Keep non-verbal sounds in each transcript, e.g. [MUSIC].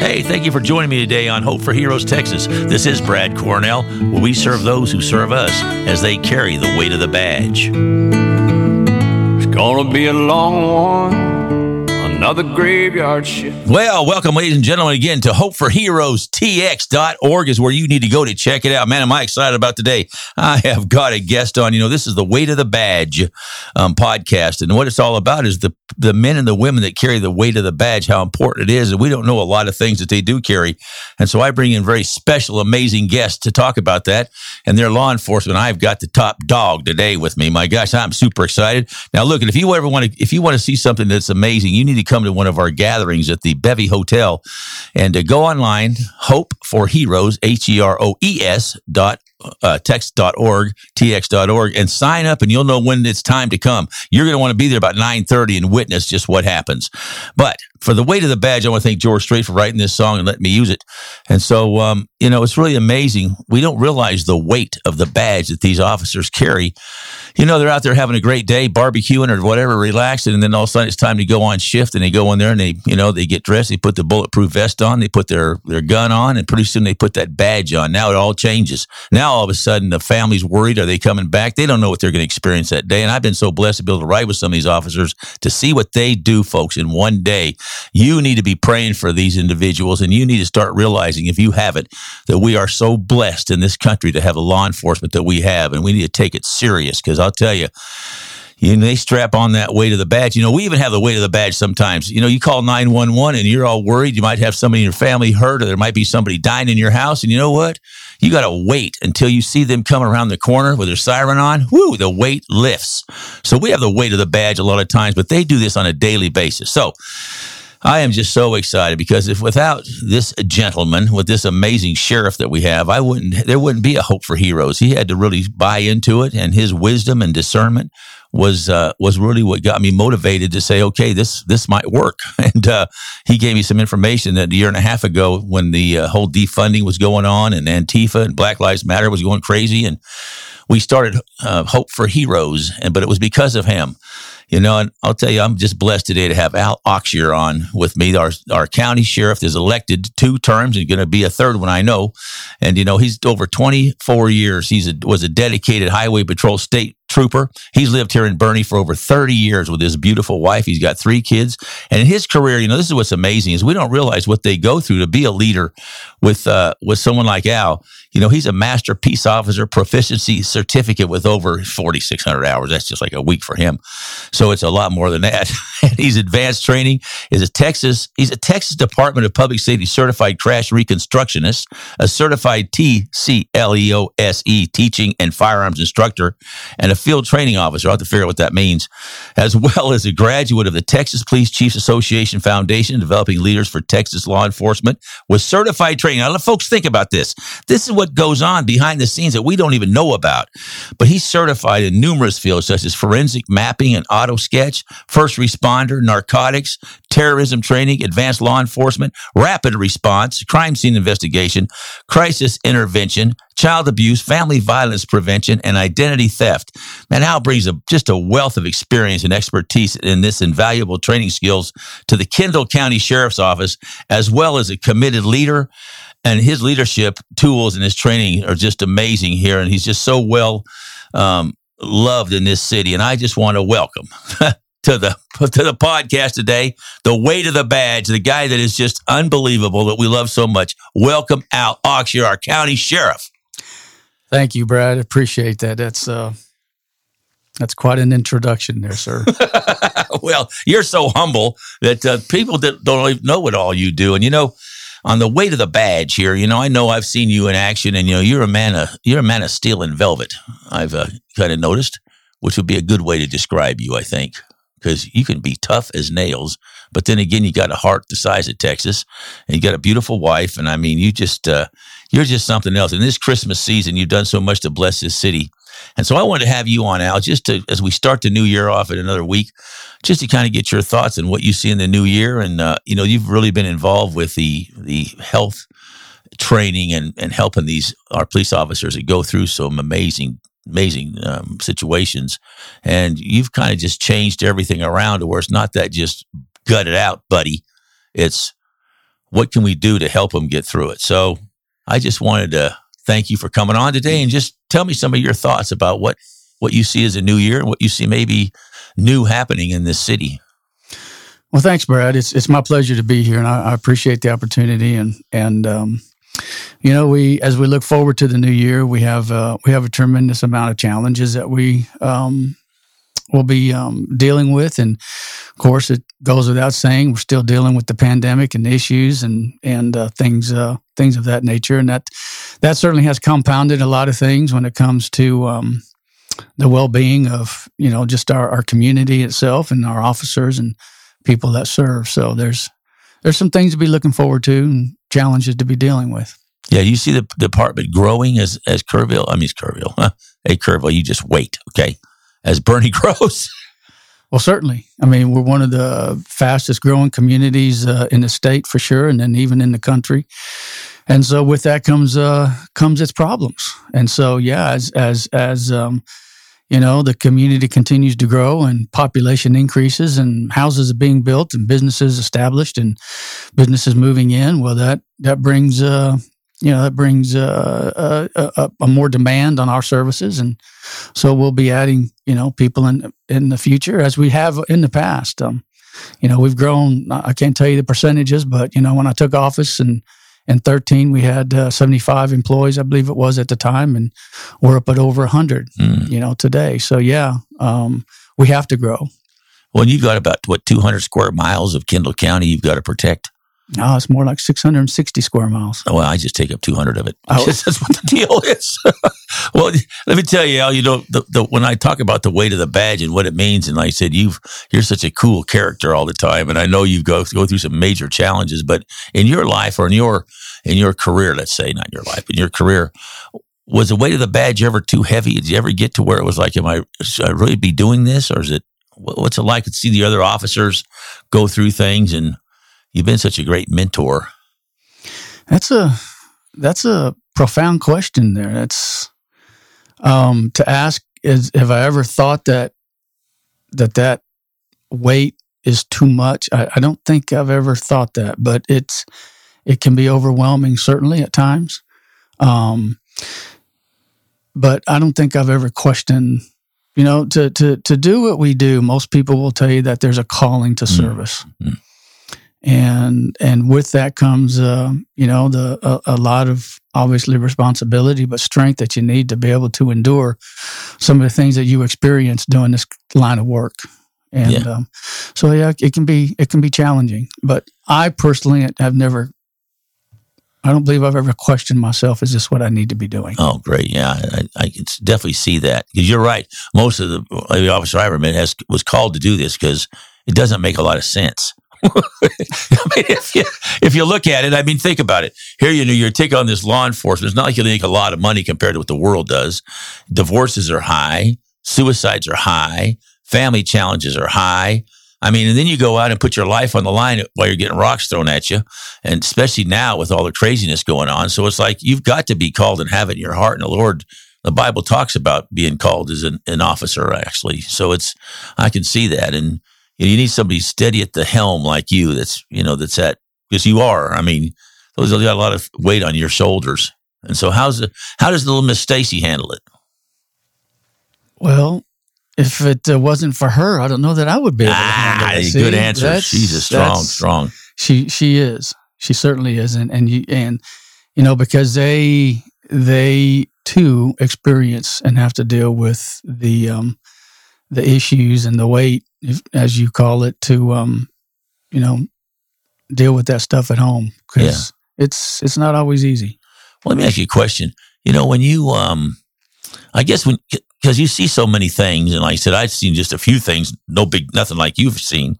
Hey, thank you for joining me today on Hope for Heroes Texas. This is Brad Cornell, where we serve those who serve us as they carry the weight of the badge. It's gonna be a long one another graveyard shift. Well, welcome, ladies and gentlemen, again to Hope for Heroes TX.org is where you need to go to check it out. Man, am I excited about today. I have got a guest on. You know, this is the Weight of the Badge um, podcast. And what it's all about is the, the men and the women that carry the weight of the badge, how important it is. And we don't know a lot of things that they do carry. And so I bring in very special, amazing guests to talk about that. And their law enforcement. I've got the top dog today with me. My gosh, I'm super excited. Now, look, if you ever want to, if you want to see something that's amazing, you need to come to one of our gatherings at the Bevy Hotel and to go online, Hope for Heroes, H E R O E S dot uh, text.org, tx.org, and sign up and you'll know when it's time to come. You're going to want to be there about 9.30 and witness just what happens. But for the weight of the badge, I want to thank George Strait for writing this song and letting me use it. And so, um, you know, it's really amazing. We don't realize the weight of the badge that these officers carry. You know, they're out there having a great day, barbecuing or whatever, relaxing, and then all of a sudden it's time to go on shift and they go in there and they, you know, they get dressed, they put the bulletproof vest on, they put their, their gun on, and pretty soon they put that badge on. Now it all changes. Now all of a sudden the family's worried. Are they coming back? They don't know what they're going to experience that day. And I've been so blessed to be able to ride with some of these officers to see what they do, folks, in one day. You need to be praying for these individuals and you need to start realizing, if you haven't, that we are so blessed in this country to have the law enforcement that we have. And we need to take it serious because I'll tell you, you know, they strap on that weight of the badge. You know, we even have the weight of the badge sometimes. You know, you call 911 and you're all worried. You might have somebody in your family hurt or there might be somebody dying in your house. And you know what? You got to wait until you see them coming around the corner with their siren on. Whoo, the weight lifts. So we have the weight of the badge a lot of times, but they do this on a daily basis. So, I am just so excited because if without this gentleman, with this amazing sheriff that we have, I wouldn't there wouldn't be a hope for heroes. He had to really buy into it, and his wisdom and discernment was uh, was really what got me motivated to say, okay, this this might work. [LAUGHS] And uh, he gave me some information that a year and a half ago, when the uh, whole defunding was going on, and Antifa and Black Lives Matter was going crazy, and we started uh, Hope for Heroes, and but it was because of him. You know, and I'll tell you, I'm just blessed today to have Al Auxier on with me. Our our county sheriff is elected two terms and going to be a third one, I know. And you know, he's over 24 years. He's a, was a dedicated Highway Patrol state trooper. He's lived here in Boerne for over 30 years with his beautiful wife. He's got three kids. And in his career, you know, this is what's amazing is we don't realize what they go through to be a leader with uh, with someone like Al. You know, he's a master peace officer proficiency certificate with over 4,600 hours. That's just like a week for him. So it's a lot more than that. [LAUGHS] he's advanced training. Is a Texas. He's a Texas Department of Public Safety certified crash reconstructionist, a certified TCLEOSE teaching and firearms instructor, and a field training officer. I'll have to figure out what that means, as well as a graduate of the Texas Police Chiefs Association Foundation, developing leaders for Texas law enforcement with certified training. Now, let folks think about this. This is what goes on behind the scenes that we don't even know about. But he's certified in numerous fields such as forensic mapping and auto sketch, first responder, narcotics, terrorism training, advanced law enforcement, rapid response, crime scene investigation, crisis intervention, child abuse, family violence prevention, and identity theft. Man, Al brings a, just a wealth of experience and expertise in this invaluable training skills to the Kendall County Sheriff's Office, as well as a committed leader. And his leadership tools and his training are just amazing here. And he's just so well um, loved in this city. And I just want to welcome [LAUGHS] to the to the podcast today. The weight of the badge, the guy that is just unbelievable that we love so much. Welcome Al Auxier, our county sheriff. Thank you, Brad. Appreciate that. That's uh, that's quite an introduction there, sir. [LAUGHS] well, you're so humble that uh, people that don't even know what all you do. And you know, on the way to the badge here, you know, I know I've seen you in action, and you know, you're a man of you're a man of steel and velvet. I've uh, kind of noticed, which would be a good way to describe you, I think, because you can be tough as nails, but then again, you got a heart the size of Texas, and you got a beautiful wife, and I mean, you just uh, you're just something else. In this Christmas season, you've done so much to bless this city. And so I wanted to have you on, Al, just to, as we start the new year off in another week, just to kind of get your thoughts on what you see in the new year. And, uh, you know, you've really been involved with the, the health training and, and helping these, our police officers that go through some amazing, amazing um, situations. And you've kind of just changed everything around to where it's not that just gut it out, buddy. It's what can we do to help them get through it? So I just wanted to thank you for coming on today and just tell me some of your thoughts about what, what you see as a new year and what you see maybe new happening in this city. Well, thanks, Brad. It's it's my pleasure to be here, and I, I appreciate the opportunity. And and um, you know, we as we look forward to the new year, we have uh, we have a tremendous amount of challenges that we um, will be um, dealing with, and of course, it goes without saying we're still dealing with the pandemic and issues and and uh, things uh, things of that nature, and that that certainly has compounded a lot of things when it comes to um, the well being of you know just our, our community itself and our officers and people that serve. So there's there's some things to be looking forward to and challenges to be dealing with. Yeah, you see the department growing as as Kerrville. I mean, Kerrville. Huh? Hey, Kerrville, you just wait, okay? As Boerne [LAUGHS] grows. Well, certainly. I mean, we're one of the fastest growing communities uh, in the state for sure, and then even in the country. And so, with that comes uh, comes its problems. And so, yeah, as as as um, you know, the community continues to grow and population increases and houses are being built and businesses established and businesses moving in. Well, that, that brings, uh, you know, that brings uh, a, a, a, more demand on our services, and so we'll be adding, you know, people in in the future as we have in the past. Um, you know, we've grown. I can't tell you the percentages, but you know, when I took office and in 13 we had uh, 75 employees i believe it was at the time and we're up at over 100 mm. you know today so yeah um, we have to grow well you've got about what 200 square miles of kendall county you've got to protect no, it's more like 660 square miles. Oh, well, I just take up 200 of it. Oh. [LAUGHS] That's what the deal is. [LAUGHS] well, let me tell you, Al, you know, the, the, when I talk about the weight of the badge and what it means, and like I said, you've, you're such a cool character all the time. And I know you go, go through some major challenges, but in your life or in your, in your career, let's say, not your life, in your career, was the weight of the badge ever too heavy? Did you ever get to where it was like, am I, should I really be doing this? Or is it, what's it like to see the other officers go through things and, You've been such a great mentor. That's a that's a profound question there. That's um, to ask is have I ever thought that that that weight is too much? I, I don't think I've ever thought that, but it's it can be overwhelming certainly at times. Um, but I don't think I've ever questioned you know to to to do what we do most people will tell you that there's a calling to mm. service mm-hmm and and with that comes uh, you know the a, a, lot of obviously responsibility but strength that you need to be able to endure some of the things that you experience doing this line of work and yeah. Um, so yeah it can be it can be challenging but i personally have never I don't believe I've ever questioned myself. Is this what I need to be doing? Oh, great! Yeah, I, I can definitely see that because you're right. Most of the, the officer I ever met has was called to do this because it doesn't make a lot of sense. [LAUGHS] I mean, if you, if you look at it, I mean, think about it. Here, you know, you're taking on this law enforcement. It's not like you make a lot of money compared to what the world does. Divorces are high, suicides are high, family challenges are high. I mean, and then you go out and put your life on the line while you're getting rocks thrown at you, and especially now with all the craziness going on. So it's like you've got to be called and have it in your heart. And the Lord, the Bible talks about being called as an, an officer, actually. So it's, I can see that, and you need somebody steady at the helm like you. That's you know that's at because you are. I mean, those got a lot of weight on your shoulders. And so, how's the how does the little Miss Stacy handle it? Well, if it uh, wasn't for her, I don't know that I would be able to handle it. Ah, good answer. She's a strong, strong. She she is. She certainly is, and and you and you know because they they too experience and have to deal with the um the issues and the weight as you call it, to um, you know, deal with that stuff at home because yeah. it's it's not always easy. Well, let me ask you a question. You know, when you um, I guess when because you see so many things, and like I said, I've seen just a few things, no big, nothing like you've seen.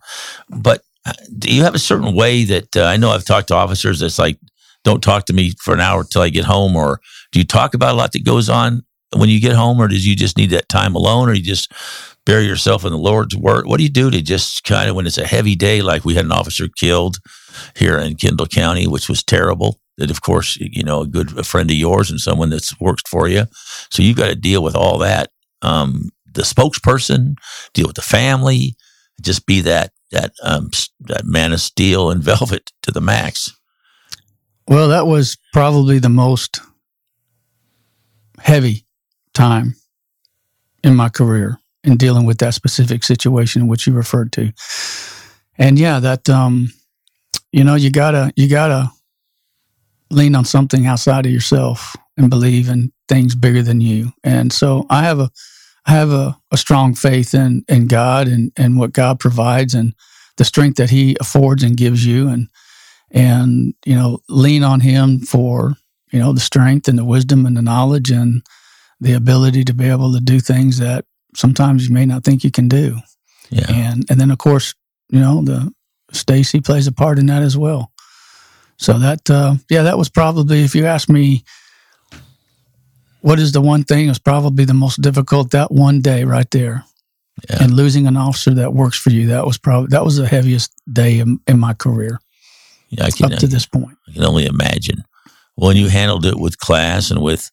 But uh, do you have a certain way that uh, I know I've talked to officers that's like, don't talk to me for an hour till I get home, or do you talk about a lot that goes on when you get home, or does you just need that time alone, or you just bury yourself in the Lord's word? What do you do to just kind of when it's a heavy day, like we had an officer killed here in Kendall County, which was terrible. That of course, you know, a good a friend of yours and someone that's worked for you. So you've got to deal with all that. Um, the spokesperson, deal with the family, just be that that um, that man of steel and [LAUGHS] velvet to the max. Well, that was probably the most heavy time in my career in dealing with that specific situation which you referred to. And yeah, that um, you know, you gotta you gotta lean on something outside of yourself and believe in things bigger than you. And so I have a I have a, a strong faith in in God and and what God provides and the strength that He affords and gives you and and you know lean on Him for you know the strength and the wisdom and the knowledge and the ability to be able to do things that sometimes you may not think you can do. Yeah. And and then of course, you know, the Stacy plays a part in that as well. So that uh, yeah, that was probably if you ask me what is the one thing that's probably the most difficult that one day right there. Yeah. And losing an officer that works for you, that was probably that was the heaviest day in, in my career Yeah, I can, up to this point. I can only imagine. When you handled it with class and with,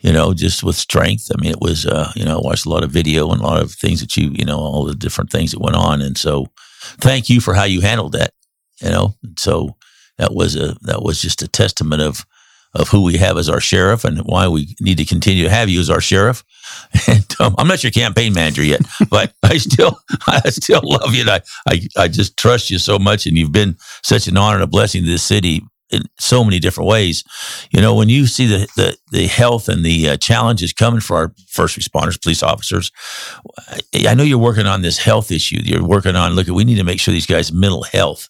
you know, just with strength. I mean, it was, uh, you know, I watched a lot of video and a lot of things that you, you know, all the different things that went on. And so thank you for how you handled that, you know. And so that was a, that was just a testament of, of who we have as our sheriff and why we need to continue to have you as our sheriff. [LAUGHS] And um, I'm not your campaign manager yet, but I still, [LAUGHS] I still love you. And I, I, I just trust you so much. And you've been such an honor and a blessing to this city in so many different ways. You know, when you see the, the, the health and the uh, challenges coming for our first responders, police officers, I, know you're working on this health issue. You're working on, look, we need to make sure these guys' mental health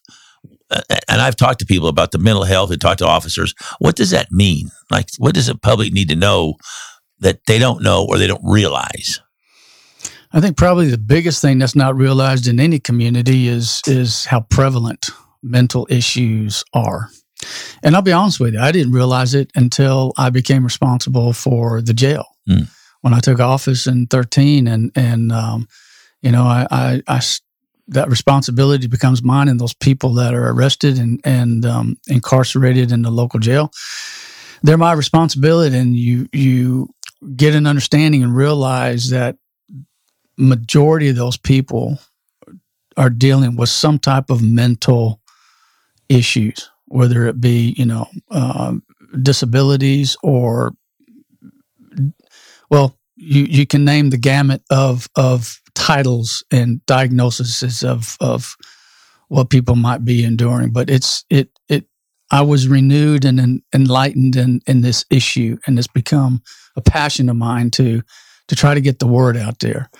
uh, and I've talked to people about the mental health and talked to officers. What does that mean? Like, what does the public need to know that they don't know or they don't realize? I think probably the biggest thing that's not realized in any community is is how prevalent mental issues are. And I'll be honest with you, I didn't realize it until I became responsible for the jail. Mm. when I took office in thirteen, and and um, you know I I that responsibility becomes mine, and those people that are arrested and and um, incarcerated in the local jail, they're my responsibility, and you you get an understanding and realize that majority of those people are dealing with some type of mental issues, whether it be you know um, disabilities or well, you you can name the gamut of of titles and diagnoses of of what people might be enduring, but it's it it. I was renewed and enlightened in, in this issue, and it's become a passion of mine to to try to get the word out there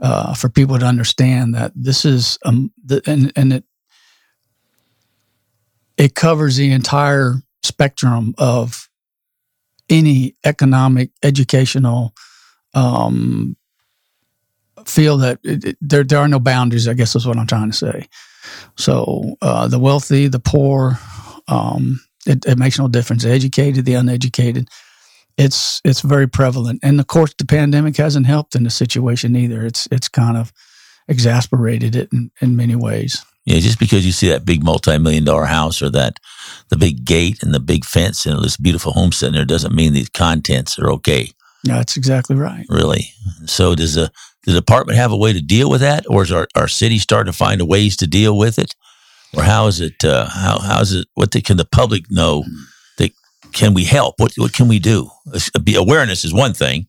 uh, for people to understand that this is um the, and and it it covers the entire spectrum of any economic educational um, feel that it, it- there there are no boundaries. I guess is what I'm trying to say. So uh, the wealthy, the poor, um, it, it makes no difference. The educated, the uneducated, it's it's very prevalent. And of course, the pandemic hasn't helped in the situation either. It's it's kind of exasperated it in, in many ways. Yeah, just because you see that big multi-million dollar house or that the big gate and the big fence and this beautiful homestead there doesn't mean the contents are okay, Yeah, that's exactly right. really. So does the the department have a way to deal with that, or is our, our city starting to find ways to deal with it, or how is it? Uh, how how is it? What the, can the public know? That can we help? What what can we do? Be awareness is one thing,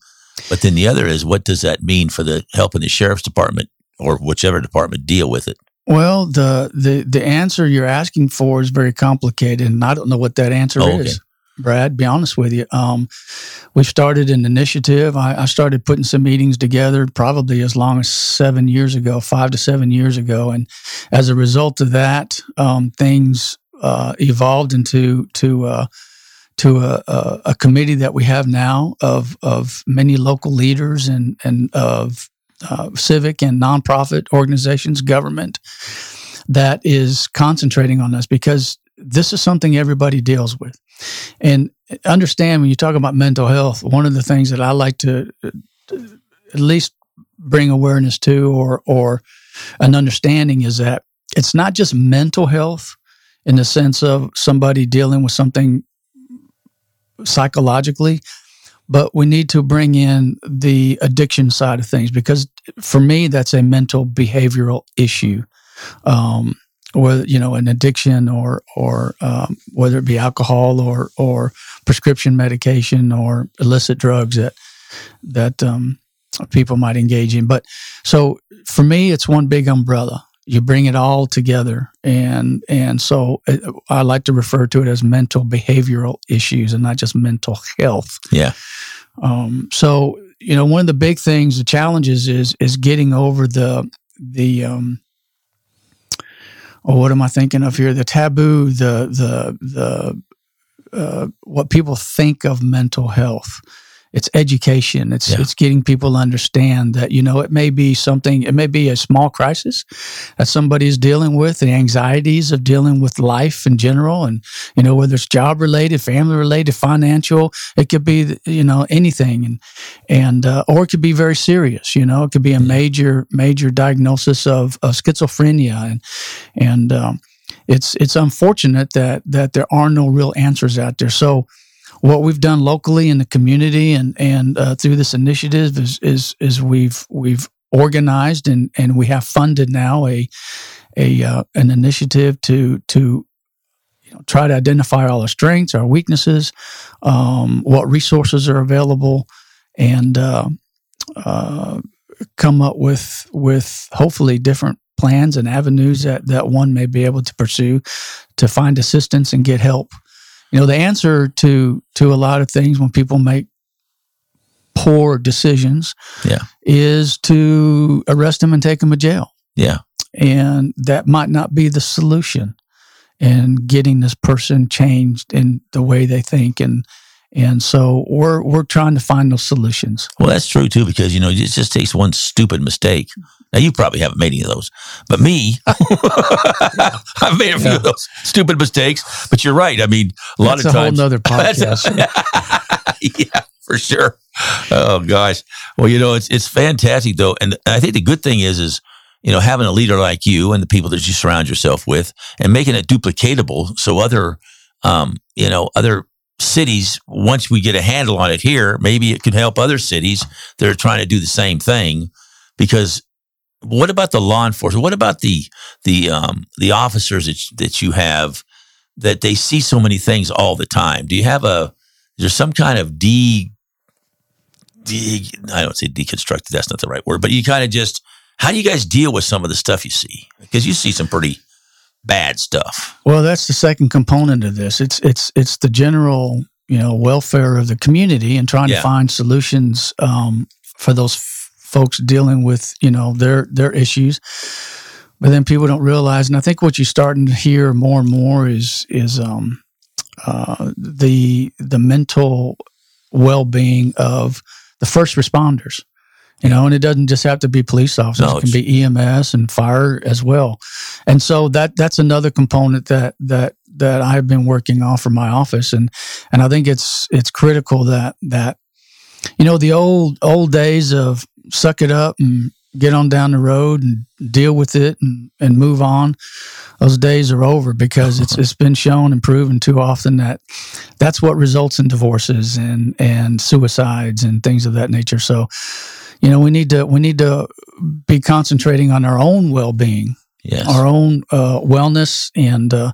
but then the other is what does that mean for the helping the sheriff's department or whichever department deal with it? Well, the the the answer you're asking for is very complicated, and I don't know what that answer Oh, okay. is. Brad, be honest with you. Um, we've started an initiative. I, I started putting some meetings together probably as long as seven years ago, five to seven years ago, and as a result of that, um, things uh, evolved into to uh, to a, a, a committee that we have now of of many local leaders and and of uh, civic and nonprofit organizations, government that is concentrating on this because this is something everybody deals with. And understand when you talk about mental health, one of the things that I like to uh, at least bring awareness to or or an understanding is that it's not just mental health in the sense of somebody dealing with something psychologically, but we need to bring in the addiction side of things because for me that's a mental behavioral issue um, whether you know an addiction or or um, whether it be alcohol or or prescription medication or illicit drugs that that um, people might engage in. But so for me, it's one big umbrella. You bring it all together, and and so uh, I like to refer to it as mental behavioral issues, and not just mental health. Yeah. Um, so you know, one of the big things, the challenges is is getting over the the um, oh, what am I thinking of here? The taboo, the the the uh, what people think of mental health it's education. It's yeah. it's getting people to understand that you know it may be something. It may be a small crisis that somebody is dealing with, the anxieties of dealing with life in general, and you know whether it's job related, family related, financial. It could be you know anything, and and uh, or it could be very serious. You know, it could be a major major diagnosis of, of schizophrenia, and and um, it's it's unfortunate that that there are no real answers out there. So what we've done locally in the community and and uh, through this initiative is is is we've we've organized and and we have funded now a a uh, an initiative to to you know try to identify all our strengths, our weaknesses, um, what resources are available, and uh, uh come up with with hopefully different plans and avenues that that one may be able to pursue to find assistance and get help you know, the answer to to a lot of things when people make poor decisions yeah. is to arrest them and take them to jail. Yeah. And that might not be the solution in getting this person changed in the way they think and and so we're we're trying to find those solutions. Well, that's true too, because you know it just takes one stupid mistake. Now you probably haven't made any of those, but me, [LAUGHS] I've made a few yeah. of those stupid mistakes. But you're right. I mean, a lot that's of times, a whole other [LAUGHS] podcast. [LAUGHS] yeah, for sure. Oh gosh. Well, you know, it's it's fantastic though, and I think the good thing is is you know having a leader like you and the people that you surround yourself with, and making it duplicatable so other um, you know other cities, once we get a handle on it here, maybe it could help other cities that are trying to do the same thing. Because what about the law enforcement? What about the the um, the officers that that you have that they see so many things all the time? Do you have a is there some kind of de, de I don't say deconstructed. That's not the right word, but you kind of just how do you guys deal with some of the stuff you see? Because you see some pretty bad stuff. Well, that's the second component of this. It's it's it's the general you know welfare of the community and trying yeah. to find solutions um, for those folks dealing with you know their their issues. But then people don't realize, and I think what you're starting to hear more and more is is um, uh, the the mental well being of the first responders you know, and it doesn't just have to be police officers; no, it can be EMS and fire as well. And so that that's another component that that that I've been working on for my office, and and I think it's it's critical that that you know the old old days of suck it up and get on down the road and deal with it and, and move on. Those days are over because it's it's been shown and proven too often that that's what results in divorces and and suicides and things of that nature. So you know we need to we need to be concentrating on our own well-being yes. our own uh, wellness and uh,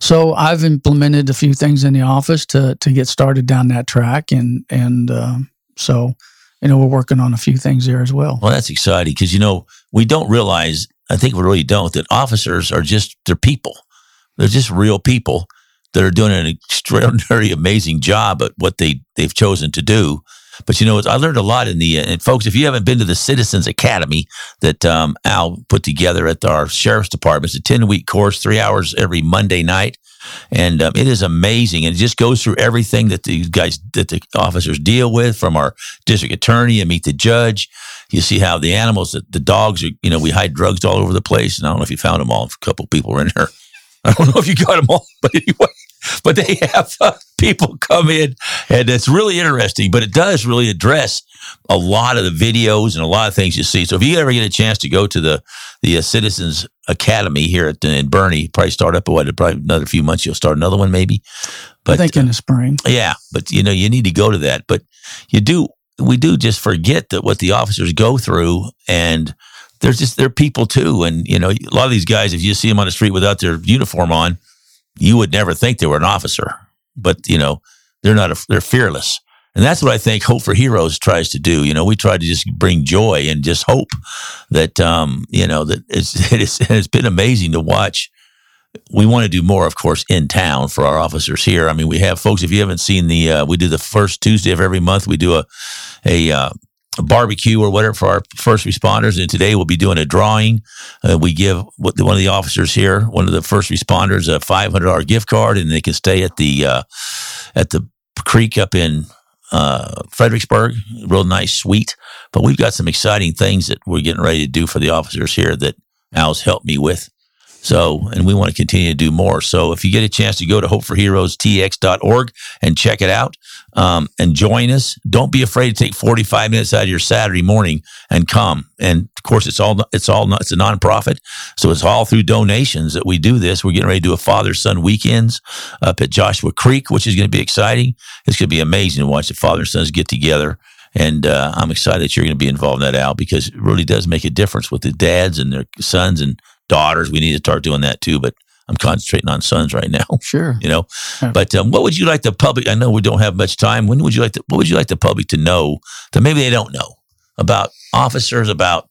so i've implemented a few things in the office to to get started down that track and and uh, so you know we're working on a few things there as well. Well that's exciting because you know we don't realize i think we really don't that officers are just they're people. They're just real people that are doing an extraordinary [LAUGHS] amazing job at what they they've chosen to do. But you know, I learned a lot in the, and folks, if you haven't been to the Citizens Academy that um, Al put together at our sheriff's department, it's a 10 week course, three hours every Monday night. And um, it is amazing. And it just goes through everything that these guys, that the officers deal with from our district attorney and meet the judge. You see how the animals, the, the dogs are, you know, we hide drugs all over the place. And I don't know if you found them all. A couple people were in there. [LAUGHS] I don't know if you got them all, but anyway, but they [LAUGHS] have uh, people come in and it's really interesting, but it does really address a lot of the videos and a lot of things you see. So if you ever get a chance to go to the, the uh, Citizens Academy here at, in Boerne, probably start up, what, probably another few months, you'll start another one maybe. But, I think in the spring. Uh, yeah. But you know, you need to go to that, but you do, we do just forget that what the officers go through and they're just they're people too, and you know, a lot of these guys, if you see them on the street without their uniform on, you would never think they were an officer. But you know, they're not. A, they're fearless, and that's what I think Hope for Heroes tries to do. You know, we try to just bring joy and just hope that um, you know that it's [LAUGHS] it's, it's been amazing to watch we want to do more, of course, in town for our officers here. I mean, we have folks. If you haven't seen the, uh, we do the first Tuesday of every month. We do a a, uh, barbecue or whatever for our first responders. And today we'll be doing a drawing. Uh, we give one of the officers here, one of the first responders, a five hundred dollar gift card, and they can stay at the uh, at the creek up in uh, Fredericksburg. Real nice suite. But we've got some exciting things that we're getting ready to do for the officers here that Al's helped me with. So, and we want to continue to do more. So, if you get a chance to go to hopeforheroestx.org and check it out um, and join us, don't be afraid to take 45 minutes out of your Saturday morning and come. And of course, it's all, it's all, it's a nonprofit. So, it's all through donations that we do this. We're getting ready to do a father son weekends up at Joshua Creek, which is going to be exciting. It's going to be amazing to watch the father and sons get together. And uh, I'm excited that you're going to be involved in that, Al, because it really does make a difference with the dads and their sons and daughters. We need to start doing that too, but I'm concentrating on sons right now. [LAUGHS] Sure. You know, yeah. but um, what would you like the public? I know we don't have much time. When would you like to, what would you like the public to know that maybe they don't know about officers, about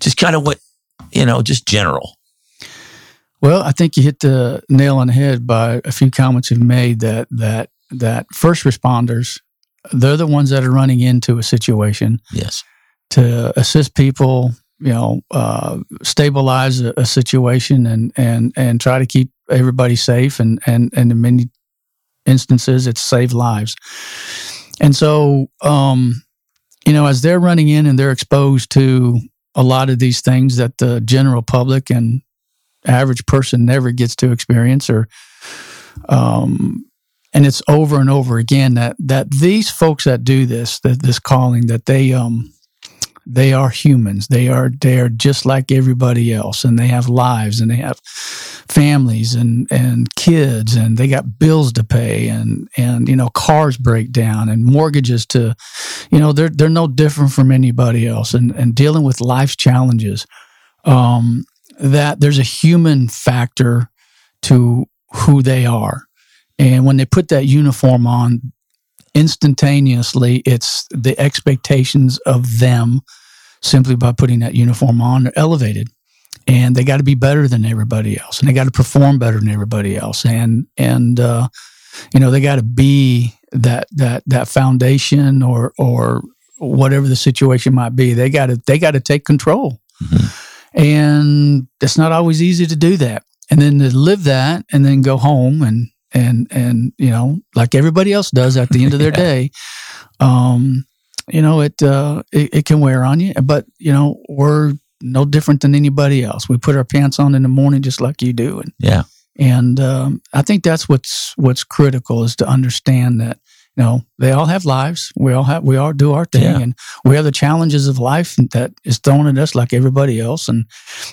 just kind of what, you know, just general? Well, I think you hit the nail on the head by a few comments you've made that, that, that first responders, they're the ones that are running into a situation. Yes. To assist people you know, uh, stabilize a, a, situation and, and, and try to keep everybody safe. And, and, and in many instances, it's saved lives. And so, um, you know, as they're running in and they're exposed to a lot of these things that the general public and average person never gets to experience or, um, and it's over and over again that, that these folks that do this, that this calling, that they, um, they are humans. They are they are just like everybody else, and they have lives, and they have families, and and kids, and they got bills to pay, and and you know cars break down, and mortgages to, you know they're they're no different from anybody else, and and dealing with life's challenges. Um, that there's a human factor to who they are, and when they put that uniform on, instantaneously it's the expectations of them simply by putting that uniform on are elevated. And they got to be better than everybody else and they got to perform better than everybody else. And and uh, you know they got to be that that that foundation or or whatever the situation might be. They got to they got to take control. Mm-hmm. and it's not always easy to do that. And then to live that and then go home and and and you know like everybody else does at the end of their [LAUGHS] yeah. day um you know it, uh it it can wear on you but you know we're no different than anybody else we put our pants on in the morning just like you do and yeah and um, i think that's what's what's critical is to understand that you know they all have lives we all have we all do our thing yeah. and we have the challenges of life that is thrown at us like everybody else and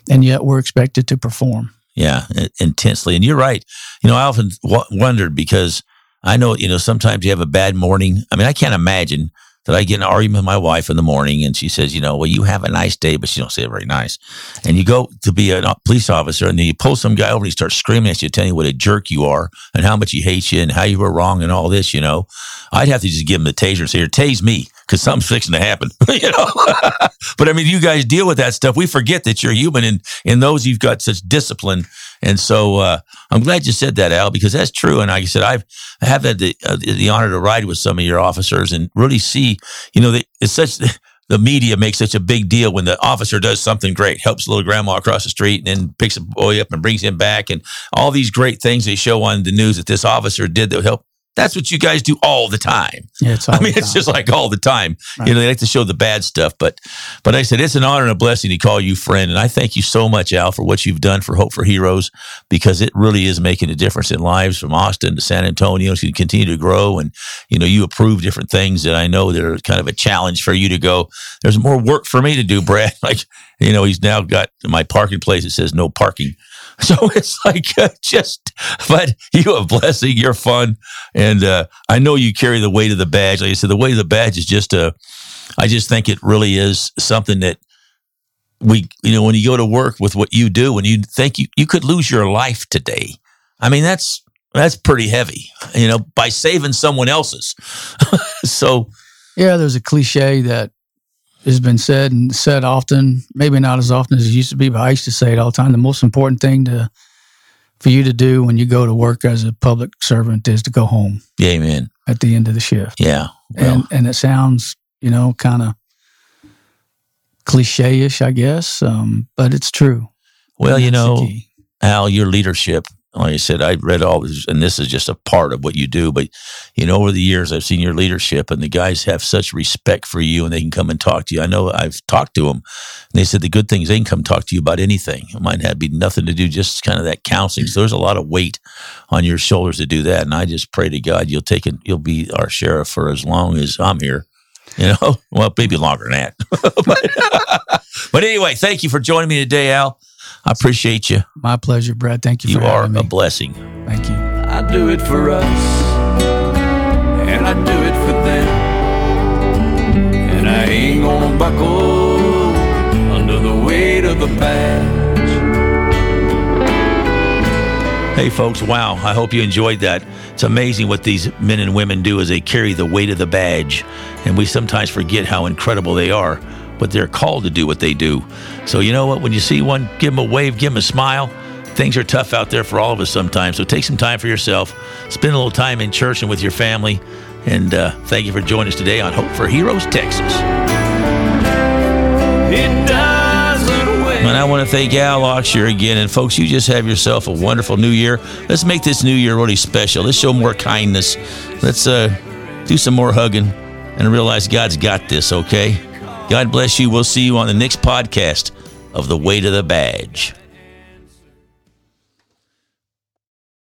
and yet we're expected to perform yeah, intensely. And you're right. You know, I often w- wondered because I know, you know, sometimes you have a bad morning. I mean, I can't imagine that I get an argument with my wife in the morning and she says, you know, well, you have a nice day, but she don't say it very nice. And you go to be a police officer and then you pull some guy over and he starts screaming at you, telling you what a jerk you are and how much he hates you and how you were wrong and all this, you know. I'd have to just give him the taser and say, here, tase me because something's fixing to happen, [LAUGHS] you know. [LAUGHS] but I mean, you guys deal with that stuff. We forget that you're human, and in those you've got such discipline. And so uh, I'm glad you said that, Al, because that's true. And like I said, I've I have had the uh, the honor to ride with some of your officers and really see, you know, it's such. [LAUGHS] The media makes such a big deal when the officer does something great, helps little grandma across the street, and then picks a boy up and brings him back, and all these great things they show on the news that this officer did that help that's what you guys do all the time. Yeah, I mean, it's just like all the time. Right. You know, they like to show the bad stuff, but but I said it's an honor and a blessing to call you friend, and I thank you so much, Al, for what you've done for Hope for Heroes because it really is making a difference in lives from Austin to San Antonio. So you continue to grow, and you know, you approve different things that I know that are kind of a challenge for you to go. There's more work for me to do, Brad. [LAUGHS] Like you know, he's now got my parking place that says no parking [LAUGHS] So it's like uh, just, but you a blessing. You're fun, and uh, I know you carry the weight of the badge. Like I said, the weight of the badge is just a. I just think it really is something that we, you know, when you go to work with what you do, when you think you, you could lose your life today. I mean, that's, that's pretty heavy, you know, by saving someone else's. [LAUGHS] so, yeah, there's a cliche that has been said and said often, maybe not as often as it used to be, but I used to say it all the time. The most important thing to for you to do when you go to work as a public servant is to go home. Amen. At the end of the shift. Yeah. Well. And and it sounds, you know, kind of cliche-ish, I guess, um, but it's true. Well, you know, Al, your leadership like I said, I read all this, and this is just a part of what you do. But you know, over the years, I've seen your leadership, and the guys have such respect for you, and they can come and talk to you. I know I've talked to them, and they said the good things they can come talk to you about anything. It might have be nothing to do, just kind of that counseling. So there's a lot of weight on your shoulders to do that, and I just pray to God you'll take it. You'll be our sheriff for as long as I'm here. You know, [LAUGHS] well, maybe longer than that. [LAUGHS] but, [LAUGHS] but anyway, thank you for joining me today, Al. I appreciate you. My pleasure, Brad. Thank you. You are a blessing. Thank you. I do it for us, and I do it for them, and I ain't gonna buckle under the weight of the badge. Hey, folks! Wow! I hope you enjoyed that. It's amazing what these men and women do as they carry the weight of the badge, and we sometimes forget how incredible they are but they're called to do what they do. So, you know what? When you see one, give them a wave, give them a smile. Things are tough out there for all of us sometimes. So, take some time for yourself, spend a little time in church and with your family. And uh, thank you for joining us today on Hope for Heroes, Texas. And I want to thank Al Auxier again. And folks, you just have yourself a wonderful new year. Let's make this new year really special. Let's show more kindness. Let's uh, do some more hugging and realize God's got this, okay? God bless you. We'll see you on the next podcast of The Weight of the Badge.